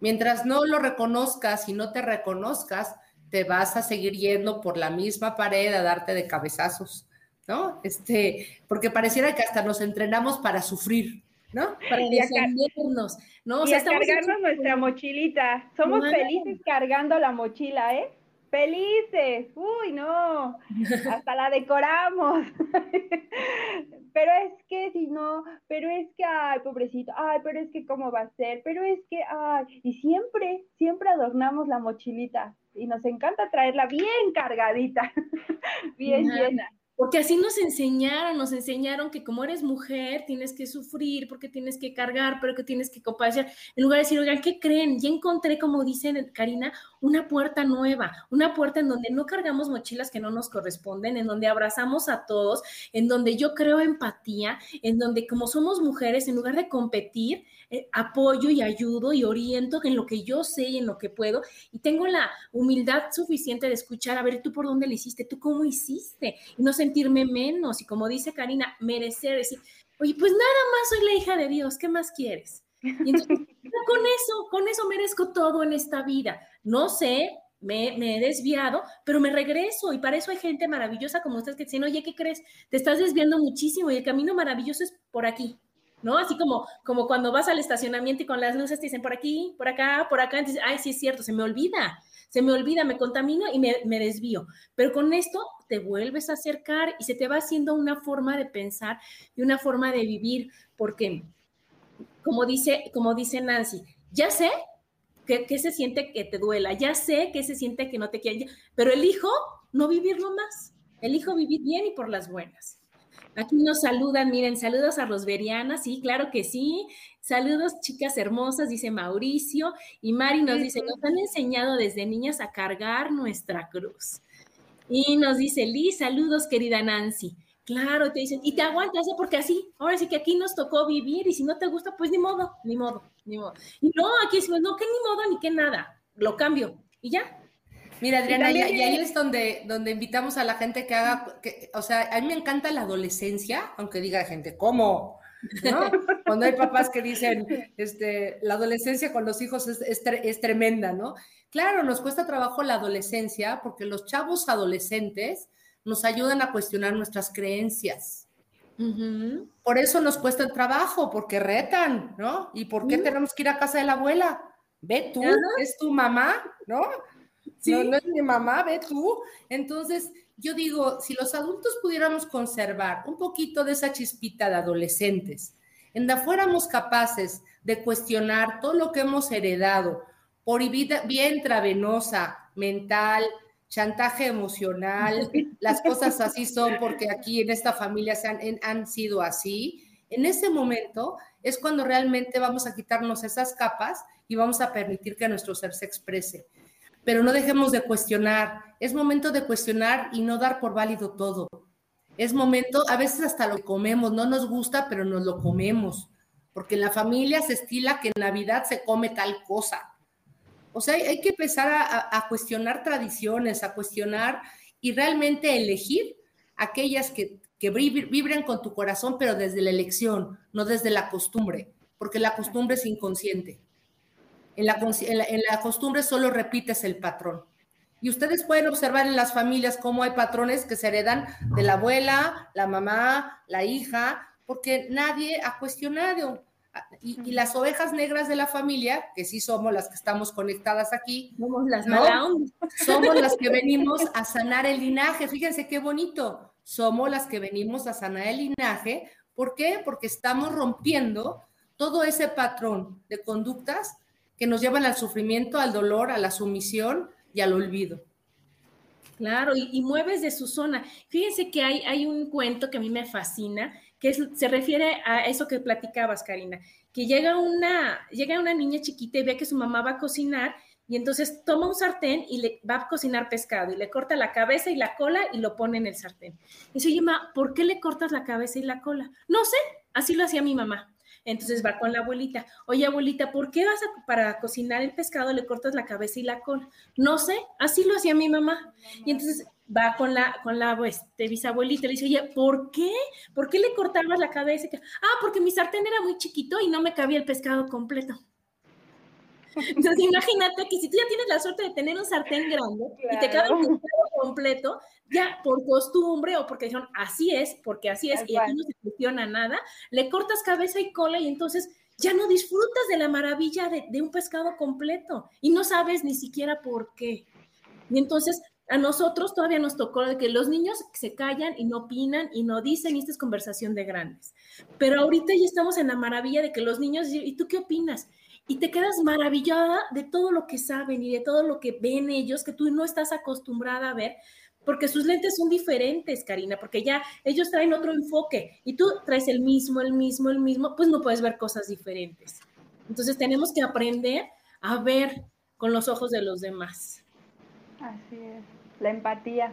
Mientras no lo reconozcas y no te reconozcas, te vas a seguir yendo por la misma pared a darte de cabezazos, ¿no? Este, porque pareciera que hasta nos entrenamos para sufrir, ¿no? Para defendernos, ¿no? O sea, cargarnos nuestra mochilita. Somos felices cargando la mochila, ¿eh? felices, uy, no, [laughs] hasta la decoramos. [laughs] pero es que si no, pero es que, ay, pobrecito, ay, pero es que cómo va a ser, pero es que, ay, y siempre, siempre adornamos la mochilita y nos encanta traerla bien cargadita, [laughs] bien llena. Porque así nos enseñaron, nos enseñaron que como eres mujer tienes que sufrir, porque tienes que cargar, pero que tienes que compadecer. En lugar de decir, oigan, ¿qué creen? Ya encontré, como dice Karina, una puerta nueva, una puerta en donde no cargamos mochilas que no nos corresponden, en donde abrazamos a todos, en donde yo creo empatía, en donde como somos mujeres, en lugar de competir, eh, apoyo y ayudo y oriento en lo que yo sé y en lo que puedo. Y tengo la humildad suficiente de escuchar, a ver, tú por dónde le hiciste, tú cómo hiciste, y no sentirme menos. Y como dice Karina, merecer, decir, oye, pues nada más soy la hija de Dios, ¿qué más quieres? Y entonces, [laughs] con eso, con eso merezco todo en esta vida. No sé, me, he desviado, pero me regreso y para eso hay gente maravillosa como ustedes que dicen, oye, ¿qué crees? Te estás desviando muchísimo y el camino maravilloso es por aquí. ¿no? Así como, como cuando vas al estacionamiento y con las luces te dicen por aquí, por acá, por acá, entonces, ay, sí es cierto, se me olvida, se me olvida, me contamino y me, me, desvío. Pero con esto te vuelves a acercar y se te va haciendo una forma de pensar y una forma de vivir, porque, como dice, como dice Nancy, ya sé que, que se siente que te duela, ya sé que se siente que no te quieren, pero elijo no vivirlo más, elijo vivir bien y por las buenas. Aquí nos saludan, miren, saludos a Rosberiana, sí, claro que sí. Saludos, chicas hermosas, dice Mauricio. Y Mari nos dice, nos han enseñado desde niñas a cargar nuestra cruz. Y nos dice Liz, saludos, querida Nancy. Claro, te dicen, y te aguantas, ¿eh? porque así, ahora sí que aquí nos tocó vivir y si no te gusta, pues ni modo, ni modo, ni modo. Y no, aquí decimos, no, que ni modo, ni que nada, lo cambio y ya. Mira, Adriana, y, ahí es donde, donde invitamos a la gente que haga, que, o sea, a mí me encanta la adolescencia, aunque diga gente, ¿cómo? ¿No? [laughs] Cuando hay papás que dicen, este, la adolescencia con los hijos es, es, tremenda, ¿no? Claro, nos cuesta trabajo la adolescencia porque los chavos adolescentes nos ayudan a cuestionar nuestras creencias. Por eso nos cuesta el trabajo, porque retan, ¿no? ¿Y por qué tenemos que ir a casa de la abuela? Ve tú, es tu mamá, ¿no? No, no es mi mamá, ve tú. Entonces, yo digo, si los adultos pudiéramos conservar un poquito de esa chispita de adolescentes, en la fuéramos capaces de cuestionar todo lo que hemos heredado por vía intravenosa, mental, chantaje emocional, [laughs] las cosas así son porque aquí en esta familia se han, han sido así, en ese momento es cuando realmente vamos a quitarnos esas capas y vamos a permitir que nuestro ser se exprese pero no dejemos de cuestionar. Es momento de cuestionar y no dar por válido todo. Es momento, a veces hasta lo comemos, no nos gusta, pero nos lo comemos, porque en la familia se estila que en Navidad se come tal cosa. O sea, hay, que empezar a, cuestionar tradiciones, a cuestionar y realmente elegir aquellas que, que vibren con tu corazón, pero desde la elección, no desde la costumbre, porque la costumbre es inconsciente. En la, costumbre solo repites el patrón. Y ustedes pueden observar en las familias cómo hay patrones que se heredan de la abuela, la mamá, la hija, porque nadie ha cuestionado. Y, las ovejas negras de la familia, que sí somos las que estamos conectadas aquí, somos las somos las que [laughs] venimos a sanar el linaje. Fíjense qué bonito. Somos las que venimos a sanar el linaje. ¿Por qué? Porque estamos rompiendo todo ese patrón de conductas que nos llevan al sufrimiento, al dolor, a la sumisión y al olvido. Claro, y, mueves de su zona. Fíjense que hay, hay, un cuento que a mí me fascina, que se refiere a eso que platicabas, Karina, que llega una, llega una niña chiquita y ve que su mamá va a cocinar y entonces toma un sartén y le va a cocinar pescado y le corta la cabeza y la cola y lo pone en el sartén. Y dice, oye, ma, ¿por qué le cortas la cabeza y la cola? No sé, así lo hacía mi mamá. Entonces va con la abuelita, oye abuelita, ¿por qué vas a, para cocinar el pescado le cortas la cabeza y la cola? No sé, así lo hacía mi mamá. Y entonces va con la, con la este, bisabuelita, le dice, oye, ¿por qué? ¿Por qué le cortabas la cabeza? Ah, porque mi sartén era muy chiquito y no me cabía el pescado completo. [laughs] Entonces, imagínate que si tú ya tienes la suerte de tener un sartén grande y te cabe un pescado completo, ya por costumbre o porque dijeron así es, porque así es, y aquí no se cuestiona nada, le cortas cabeza y cola y entonces ya no disfrutas de la maravilla de, de un pescado completo y no sabes ni siquiera por qué. Y entonces a nosotros todavía nos tocó que los niños se callan y no opinan y no dicen, y esta es conversación de grandes. Pero ahorita ya estamos en la maravilla de que los niños ¿y tú qué opinas? Y te quedas maravillada de todo lo que saben y de todo lo que ven ellos, que tú no estás acostumbrada a ver, porque sus lentes son diferentes, Karina, porque ya ellos traen otro enfoque y tú traes el mismo, el mismo, el mismo, pues no puedes ver cosas diferentes. Entonces tenemos que aprender a ver con los ojos de los demás. Así es, la empatía,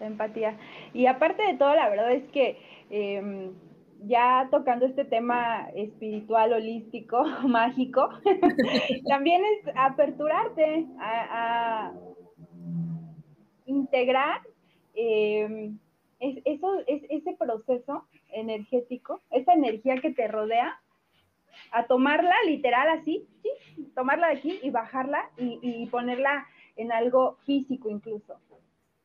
la empatía. Y aparte de todo, la verdad es que em, ya tocando este tema espiritual, holístico, [laughs] mágico, [laughs] también es aperturarte a integrar em, eso, es, ese proceso energético, esa energía que te rodea, a tomarla literal así, tomarla de aquí y bajarla y, ponerla en algo físico incluso.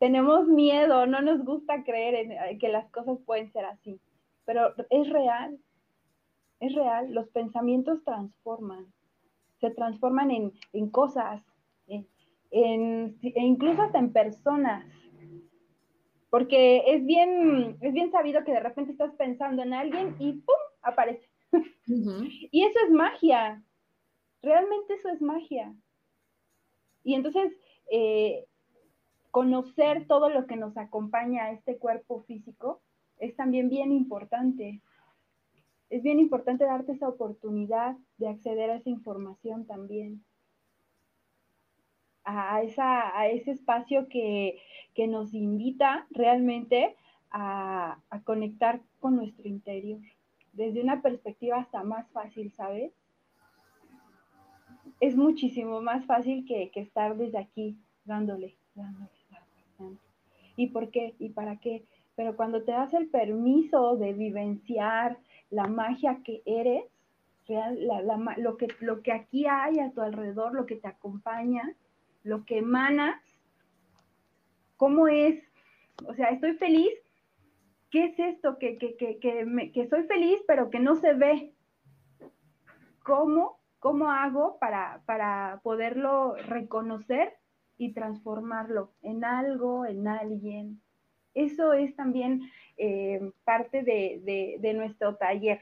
Tenemos miedo, no nos gusta creer en, eh, que las cosas pueden ser así, pero es real, es real, los pensamientos transforman, se transforman en, en cosas, en, e incluso hasta en personas. Porque es bien, es bien sabido que de repente estás pensando en alguien y ¡pum! aparece. y eso es magia. Realmente eso es magia. Y entonces, eh, conocer todo lo que nos acompaña a este cuerpo físico es también bien importante. Es bien importante darte esa oportunidad de acceder a esa información también. a, esa, a ese espacio que, nos invita realmente a, conectar con nuestro interior, desde una perspectiva hasta más fácil, ¿sabes? Es muchísimo más fácil que, que estar desde aquí dándole, dándole. ¿Y por qué? ¿Y para qué? Pero cuando te das el permiso de vivenciar la magia que eres, lo, que, lo que aquí hay a tu alrededor, lo que te acompaña, lo que emanas, cómo es, o sea, estoy feliz, ¿qué es esto? Que, que, que, que, soy feliz, pero que no se ve. ¿Cómo, cómo hago para, para poderlo reconocer y transformarlo en algo, en alguien? Eso es también eh, parte de, de, nuestro taller.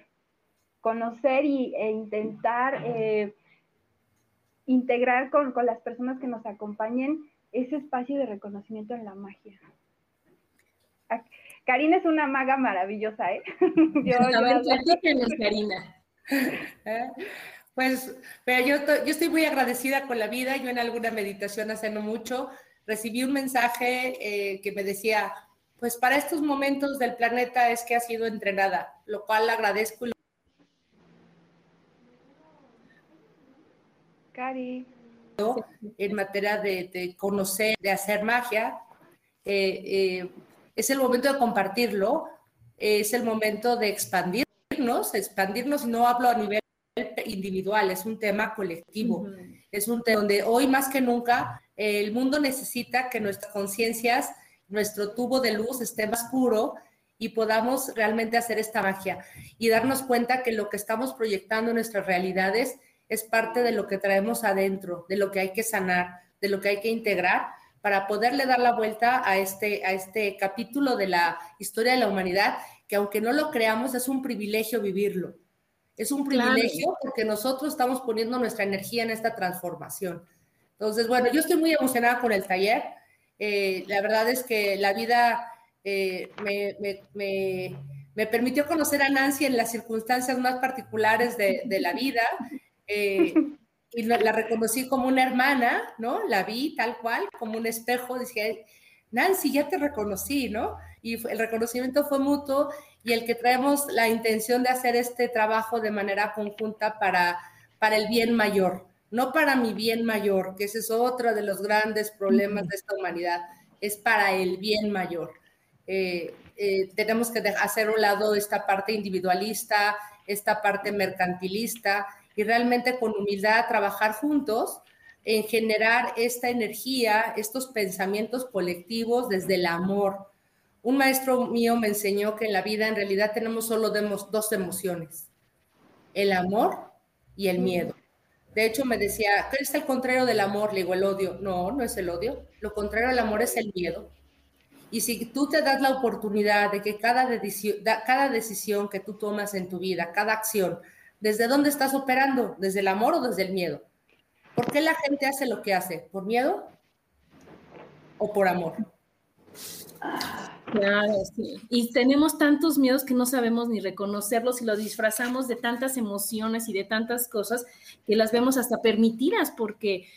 Conocer y, e intentar eh, integrar con, las personas que nos acompañen ese espacio de reconocimiento en la magia. Karina es una maga maravillosa, ¿eh? [laughs] [laughs] a ver, platícanos, Karina. [laughs] ¿Eh? Pues, pero yo, yo estoy muy agradecida con la vida. Yo en alguna meditación hace no mucho recibí un mensaje eh, que me decía, pues para estos momentos del planeta es que ha sido entrenada, lo cual agradezco. Cari. En materia de, conocer, de hacer magia, eh, eh, es el momento de compartirlo, es el momento de expandirnos, expandirnos, no hablo a nivel individual, es un tema colectivo, es un tema donde hoy más que nunca el mundo necesita que nuestras conciencias nuestro tubo de luz esté más puro y podamos realmente hacer esta magia y darnos cuenta que lo que estamos proyectando en nuestras realidades es parte de lo que traemos adentro, de lo que hay que sanar, de lo que hay que integrar para poderle dar la vuelta a este, a este capítulo de la historia de la humanidad, que aunque no lo creamos, es un privilegio vivirlo. Es un privilegio porque nosotros estamos poniendo nuestra energía en esta transformación. Entonces, bueno, yo estoy muy emocionada con el taller. Eh, la verdad es que la vida eh, me, permitió conocer a Nancy en las circunstancias más particulares de, la vida. Eh, y la, reconocí como una hermana, ¿no? La vi tal cual, como un espejo. Dije, Nancy, ya te reconocí, ¿no? Y el reconocimiento fue mutuo y el que traemos la intención de hacer este trabajo de manera conjunta para, para el bien mayor no para mi bien mayor, que ese es otro de los grandes problemas de esta humanidad, es para el bien mayor. Eh, eh, tenemos que hacer a un lado esta parte individualista, esta parte mercantilista y realmente con humildad trabajar juntos en generar esta energía, estos pensamientos colectivos desde el amor. Un maestro mío me enseñó que en la vida en realidad tenemos solo dos emociones, el amor y el miedo. De hecho, me decía, ¿qué es el contrario del amor? Le digo, el odio. No, no es el odio. Lo contrario al amor es el miedo. Y si tú te das la oportunidad de que cada, decisión, cada decisión que tú tomas en tu vida, cada acción, ¿desde dónde estás operando? ¿Desde el amor o desde el miedo? ¿Por qué la gente hace lo que hace? ¿Por miedo o por amor? Claro, sí. Y tenemos tantos miedos que no sabemos ni reconocerlos y los disfrazamos de tantas emociones y de tantas cosas que las vemos hasta permitidas porque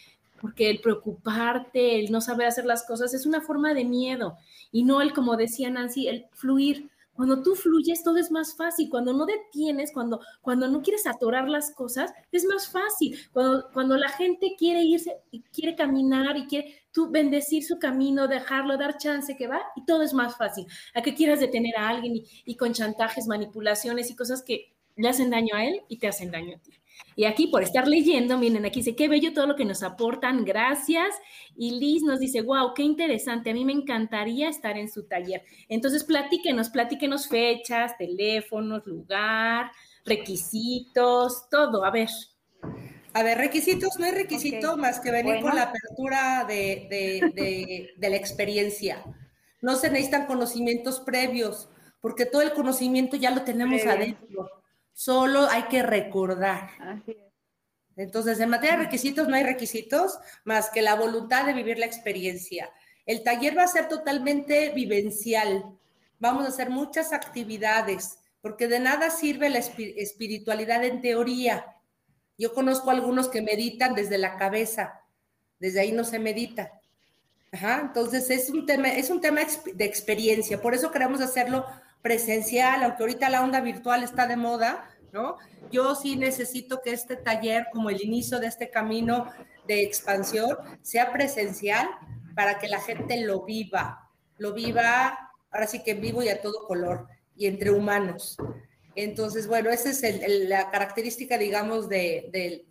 porque el preocuparte, el no saber hacer las cosas es una forma de miedo y no el, como decía Nancy, el fluir. Cuando tú fluyes, todo es más fácil. Cuando no detienes, cuando, cuando no quieres atorar las cosas, es más fácil. Cuando, cuando la gente quiere irse y quiere caminar y quiere tú bendecir su camino, dejarlo, dar chance que va y todo es más fácil. A que quieras detener a alguien y, y con chantajes, manipulaciones y cosas que le hacen daño a él y te hacen daño a ti. Y aquí por estar leyendo, miren, aquí dice, qué bello todo lo que nos aportan, gracias. Y Liz nos dice, wow, qué interesante, a mí me encantaría estar en su taller. Entonces, platíquenos, platíquenos fechas, teléfonos, lugar, requisitos, todo, a ver. A ver, requisitos, no hay requisito más que venir con la apertura de, la experiencia. No se necesitan conocimientos previos, porque todo el conocimiento ya lo tenemos adentro solo hay que recordar. Entonces, en materia de requisitos no hay requisitos más que la voluntad de vivir la experiencia. El taller va a ser totalmente vivencial. Vamos a hacer muchas actividades, porque de nada sirve la espiritualidad en teoría. Yo conozco algunos que meditan desde la cabeza, desde ahí no se medita. Ajá, entonces es un tema, es un tema de experiencia, por eso queremos hacerlo presencial, aunque ahorita la onda virtual está de moda, ¿no? Yo sí necesito que este taller, como el inicio de este camino de expansión, sea presencial para que la gente lo viva, lo viva, ahora sí que vivo y a todo color, y entre humanos. Entonces, bueno, esa es la característica, digamos, del,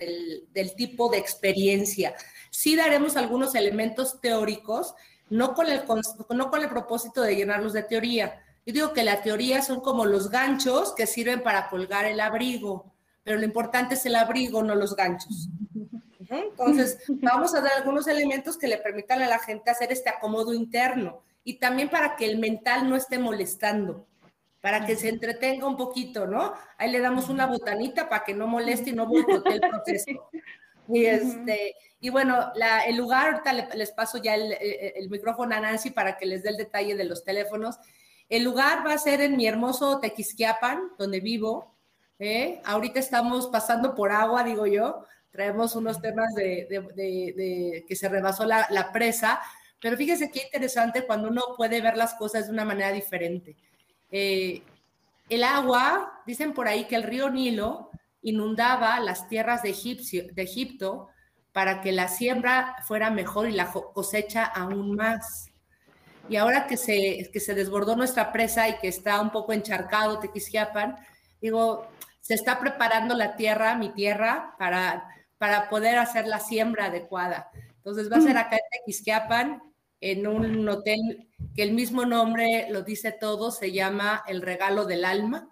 tipo de experiencia. Sí daremos algunos elementos teóricos, no con, el, no con el propósito de llenarlos de teoría. Yo digo que la teoría son como los ganchos que sirven para colgar el abrigo, pero lo importante es el abrigo, no los ganchos. Entonces, vamos a dar algunos elementos que le permitan a la gente hacer este acomodo interno y también para que el mental no esté molestando para que se entretenga un poquito, ¿no? Ahí le damos una botanita para que no moleste y no boicote el proceso. Y, este, y bueno, el lugar, ahorita les paso ya el, micrófono a Nancy para que les dé el detalle de los teléfonos. El lugar va a ser en mi hermoso Tequisquiapan, donde vivo. ¿eh? Ahorita estamos pasando por agua, digo yo. Traemos unos temas de, que se rebasó la, la presa. Pero fíjese qué interesante cuando uno puede ver las cosas de una manera diferente. Eh, el agua, dicen por ahí que el río Nilo inundaba las tierras de, Egipto para que la siembra fuera mejor y la cosecha aún más. Y ahora que se, que se desbordó nuestra presa y que está un poco encharcado Tequisquiapan, digo, se está preparando la tierra, mi tierra, para, para poder hacer la siembra adecuada. Entonces va a ser acá en Tequisquiapan, en un hotel que el mismo nombre lo dice todo, se llama El Regalo del Alma.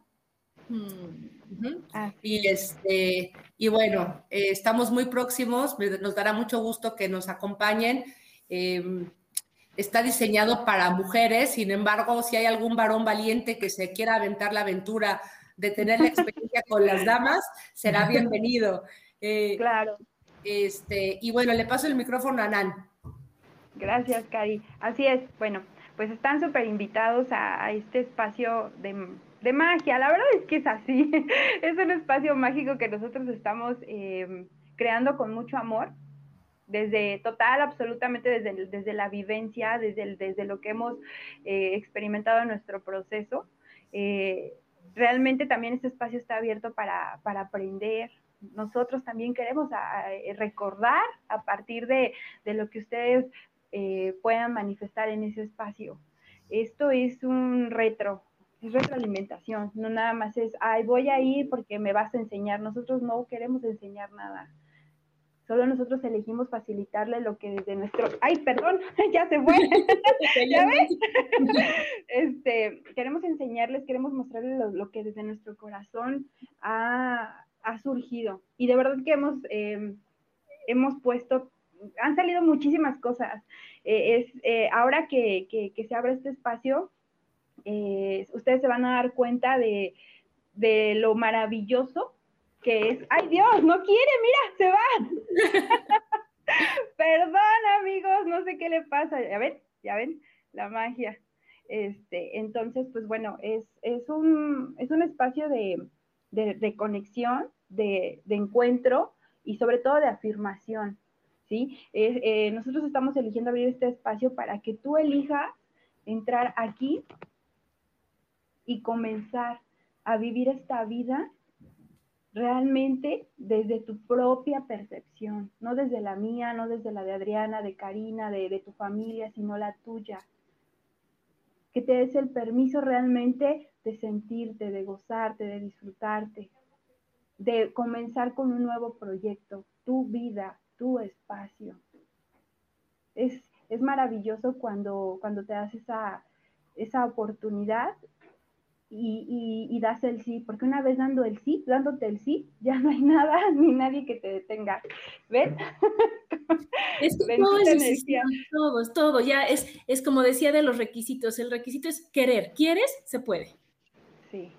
Mm. Ah. Y, este, y bueno, eh, estamos muy próximos, nos dará mucho gusto que nos acompañen. Em, está diseñado para mujeres, sin embargo, si hay algún varón valiente que se quiera aventar la aventura de tener la experiencia con las damas, será bienvenido. Eh, claro. Este, y bueno, le paso el micrófono a Nan. Gracias, Cari. Así es, bueno, pues están súper invitados a, este espacio de, magia. La verdad es que es así. [laughs] es un espacio mágico que nosotros estamos em, creando con mucho amor, desde total, absolutamente desde, desde la vivencia, desde, desde lo que hemos eh, experimentado en nuestro proceso. Eh, realmente también este espacio está abierto para, aprender, nosotros también queremos eh, recordar a partir de, de, lo que ustedes puedan manifestar en ese espacio. Esto es un retro, es retroalimentación, no nada más es, ay, voy a ir porque me vas a enseñar. Nosotros no queremos enseñar nada. Solo nosotros elegimos facilitarle lo que desde nuestro, ay, perdón, [laughs] ya se fue. [laughs] ¿Ya ves? [laughs] este, queremos enseñarles, queremos mostrarles lo, que desde nuestro corazón ha, surgido. Y de verdad que hemos, eh, hemos puesto han salido muchísimas cosas. Eh, es, eh, ahora que, se abre este espacio, eh, ustedes se van a dar cuenta de, lo maravilloso que es. ¡Ay Dios! ¡No quiere! ¡Mira! ¡Se va! [laughs] Perdón, amigos, no sé qué le pasa. Ya ven, ya ven, la magia. Este, entonces, pues bueno, es, es, un, es un espacio de, de, conexión, de, de encuentro y sobre todo de afirmación. ¿sí? Eh, nosotros estamos eligiendo abrir este espacio para que tú elijas entrar aquí y comenzar a vivir esta vida realmente desde tu propia percepción, no desde la mía, no desde la de Adriana, de Karina, de, de tu familia, sino la tuya. Que te des el permiso realmente de sentirte, de gozarte, de disfrutarte, de comenzar con un nuevo proyecto, tu vida, tu espacio. Es, maravilloso cuando, cuando te das esa, esa oportunidad y, das el sí, porque una vez dando el sí, dándote el sí, [laughs] ya no hay nada ni nadie que te detenga. ¿Ves? [laughs] Es que todo es todo, es todo, ya es, es como decía de los requisitos, el requisito es querer, ¿quieres? Se puede. Sí.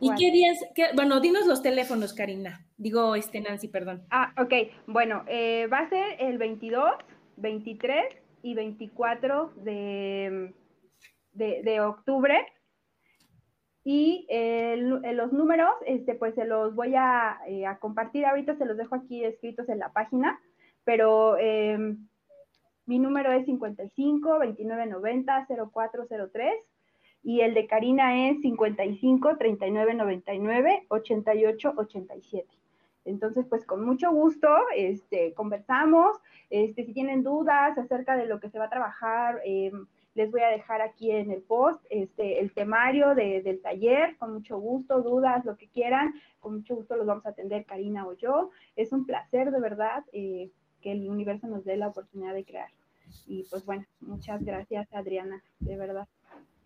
¿Y qué días? bueno, dinos los teléfonos, Karina. Digo, este, Nancy, perdón. Ah, ok. Bueno, eh, va a ser el 22, 23 y 24 de, de, octubre. Y los números, este, pues se los voy a, a, compartir ahorita, se los dejo aquí escritos en la página, pero em, mi número es 55 29 90 0403 y el de Karina es 55 39 99 88 87. Entonces, pues con mucho gusto, este, conversamos, este, si tienen dudas acerca de lo que se va a trabajar, eh, les voy a dejar aquí en el post este, el temario del taller, con mucho gusto, dudas, lo que quieran, con mucho gusto los vamos a atender Karina o yo. Es un placer de verdad eh, que el universo nos dé la oportunidad de crear. Y pues bueno, muchas gracias Adriana, de verdad.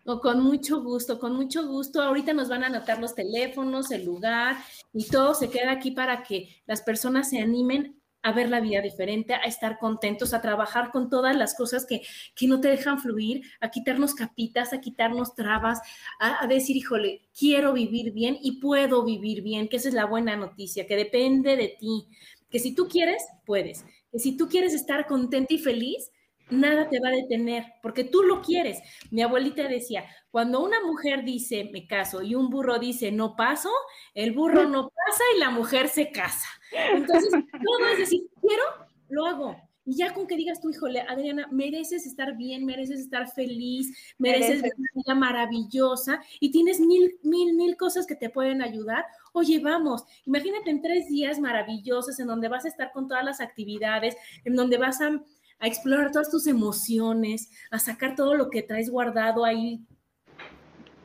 Con mucho gusto, con mucho gusto. Ahorita nos van a anotar los teléfonos, el lugar y todo se queda aquí para que las personas se animen a ver la vida diferente, a estar contentos, a trabajar con todas las cosas que, que no te dejan fluir, a quitarnos capitas, a quitarnos trabas, a, a, decir, híjole, quiero vivir bien y puedo vivir bien, que esa es la buena noticia, que depende de ti, que si tú quieres, puedes, que si tú quieres estar contenta y feliz, nada te va a detener, porque tú lo quieres. Mi abuelita decía, cuando una mujer dice me caso y un burro dice no paso, el burro no pasa y la mujer se casa. Entonces, [laughs] todo es decir, quiero, lo hago. Y ya con que digas tú, híjole, Adriana, mereces estar bien, mereces estar feliz, mereces una vida maravillosa y tienes mil, mil, mil cosas que te pueden ayudar. Oye, vamos, imagínate en tres días maravillosos en donde vas a estar con todas las actividades, en donde vas a a explorar todas tus emociones, a sacar todo lo que traes guardado ahí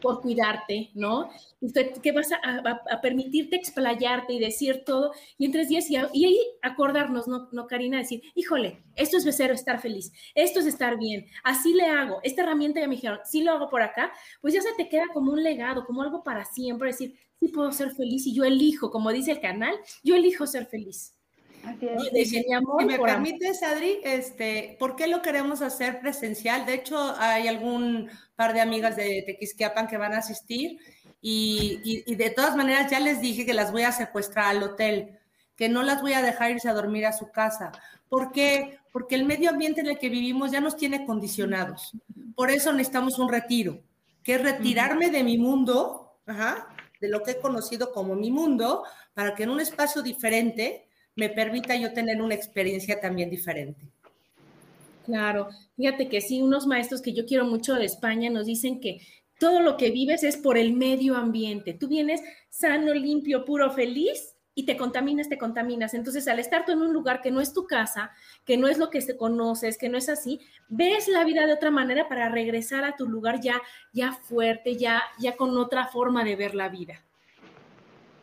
por cuidarte, ¿no? Que vas a, permitirte explayarte y decir todo, y en tres días, y, ahí acordarnos, ¿no, ¿no, Karina? Decir, híjole, esto es becero, estar feliz, esto es estar bien, así le hago, esta herramienta ya me dijeron, sí lo hago por acá, pues ya se te queda como un legado, como algo para siempre, decir, sí puedo ser feliz y yo elijo, como dice el canal, yo elijo ser feliz. Si me permites, Adri, este, ¿por qué lo queremos hacer presencial? De hecho, hay algún par de amigas de Tequisquiapan que van a asistir y, y, de todas maneras ya les dije que las voy a secuestrar al hotel, que no las voy a dejar irse a dormir a su casa. ¿Por qué? Porque el medio ambiente en el que vivimos ya nos tiene condicionados. Por eso necesitamos un retiro, que es retirarme de mi mundo, de lo que he conocido como mi mundo, para que en un espacio diferente me permita yo tener una experiencia también diferente. Claro, fíjate que sí, unos maestros que yo quiero mucho de España nos dicen que todo lo que vives es por el medio ambiente. Tú vienes sano, limpio, puro, feliz y te contaminas, te contaminas. Entonces, al estar tú en un lugar que no es tu casa, que no es lo que se conoces, que no es así, ves la vida de otra manera para regresar a tu lugar ya, ya fuerte, ya, ya con otra forma de ver la vida.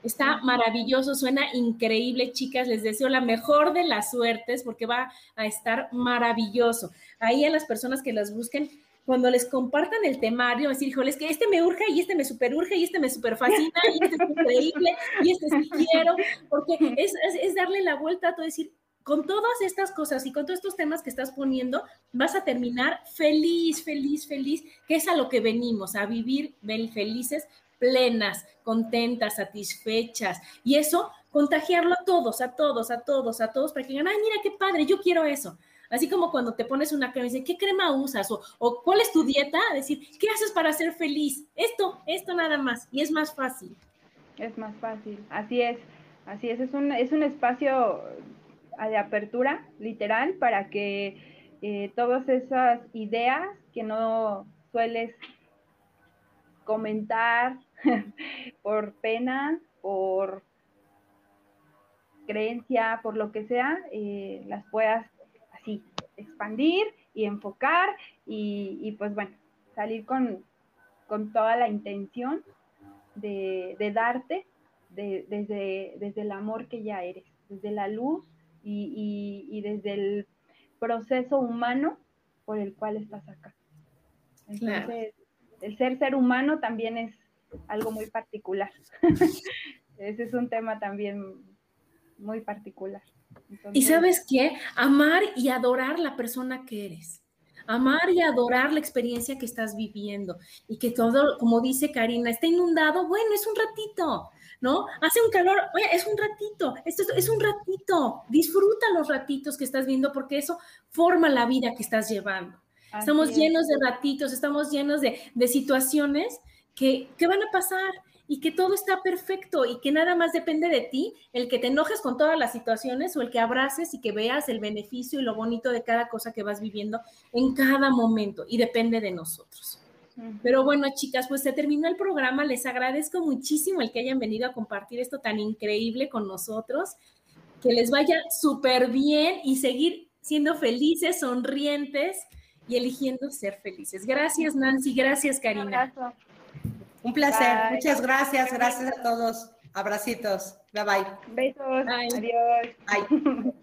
Está maravilloso, suena increíble, chicas. Les deseo la mejor de las suertes porque va a estar maravilloso. Ahí a las personas que las busquen, cuando les compartan el temario, decir, híjole, es que este me urge y este me super urge y este me super fascina y este es increíble y este sí quiero, porque es, es, darle la vuelta a todo, decir, con todas estas cosas y con todos estos temas que estás poniendo, vas a terminar feliz, feliz, feliz, que es a lo que venimos, a vivir felices, plenas, contentas, satisfechas. Y eso, contagiarlo a todos, a todos, a todos, a todos, para que digan, ay, mira qué padre, yo quiero eso. Así como cuando te pones una crema y dices, ¿qué crema usas? O, ¿cuál es tu dieta? Decir, ¿qué haces para ser feliz? Esto, esto nada más. Y es más fácil. Es más fácil, así es. Así es, es un, es un espacio de apertura, literal, para que eh, todas esas ideas que no sueles comentar [laughs] por pena, por creencia, por lo que sea, eh, las puedas así expandir y enfocar y, pues bueno, salir con, toda la intención de, darte desde, desde el amor que ya eres, desde la luz y, desde el proceso humano por el cual estás acá. Entonces, el ser ser humano también es algo muy particular. [laughs] Ese es un tema también muy particular. y sabes qué? Amar y adorar la persona que eres. Amar y adorar la experiencia que estás viviendo y que todo, como dice Karina, está inundado, bueno, es un ratito, ¿no? Hace un calor, oye, es un ratito, esto es un ratito, disfruta los ratitos que estás viendo porque eso forma la vida que estás llevando. estamos llenos de ratitos, estamos llenos de, de situaciones que, que van a pasar y que todo está perfecto y que nada más depende de ti, el que te enojes con todas las situaciones o el que abraces y que veas el beneficio y lo bonito de cada cosa que vas viviendo en cada momento y depende de nosotros. Pero bueno, chicas, pues se terminó el programa. Les agradezco muchísimo el que hayan venido a compartir esto tan increíble con nosotros. Que les vaya súper bien y seguir siendo felices, sonrientes y eligiendo ser felices. Gracias, Nancy. Gracias, Karina. Un placer. Muchas gracias. Gracias a todos. Abracitos. Bye bye. Besos. Adiós. Bye. [laughs]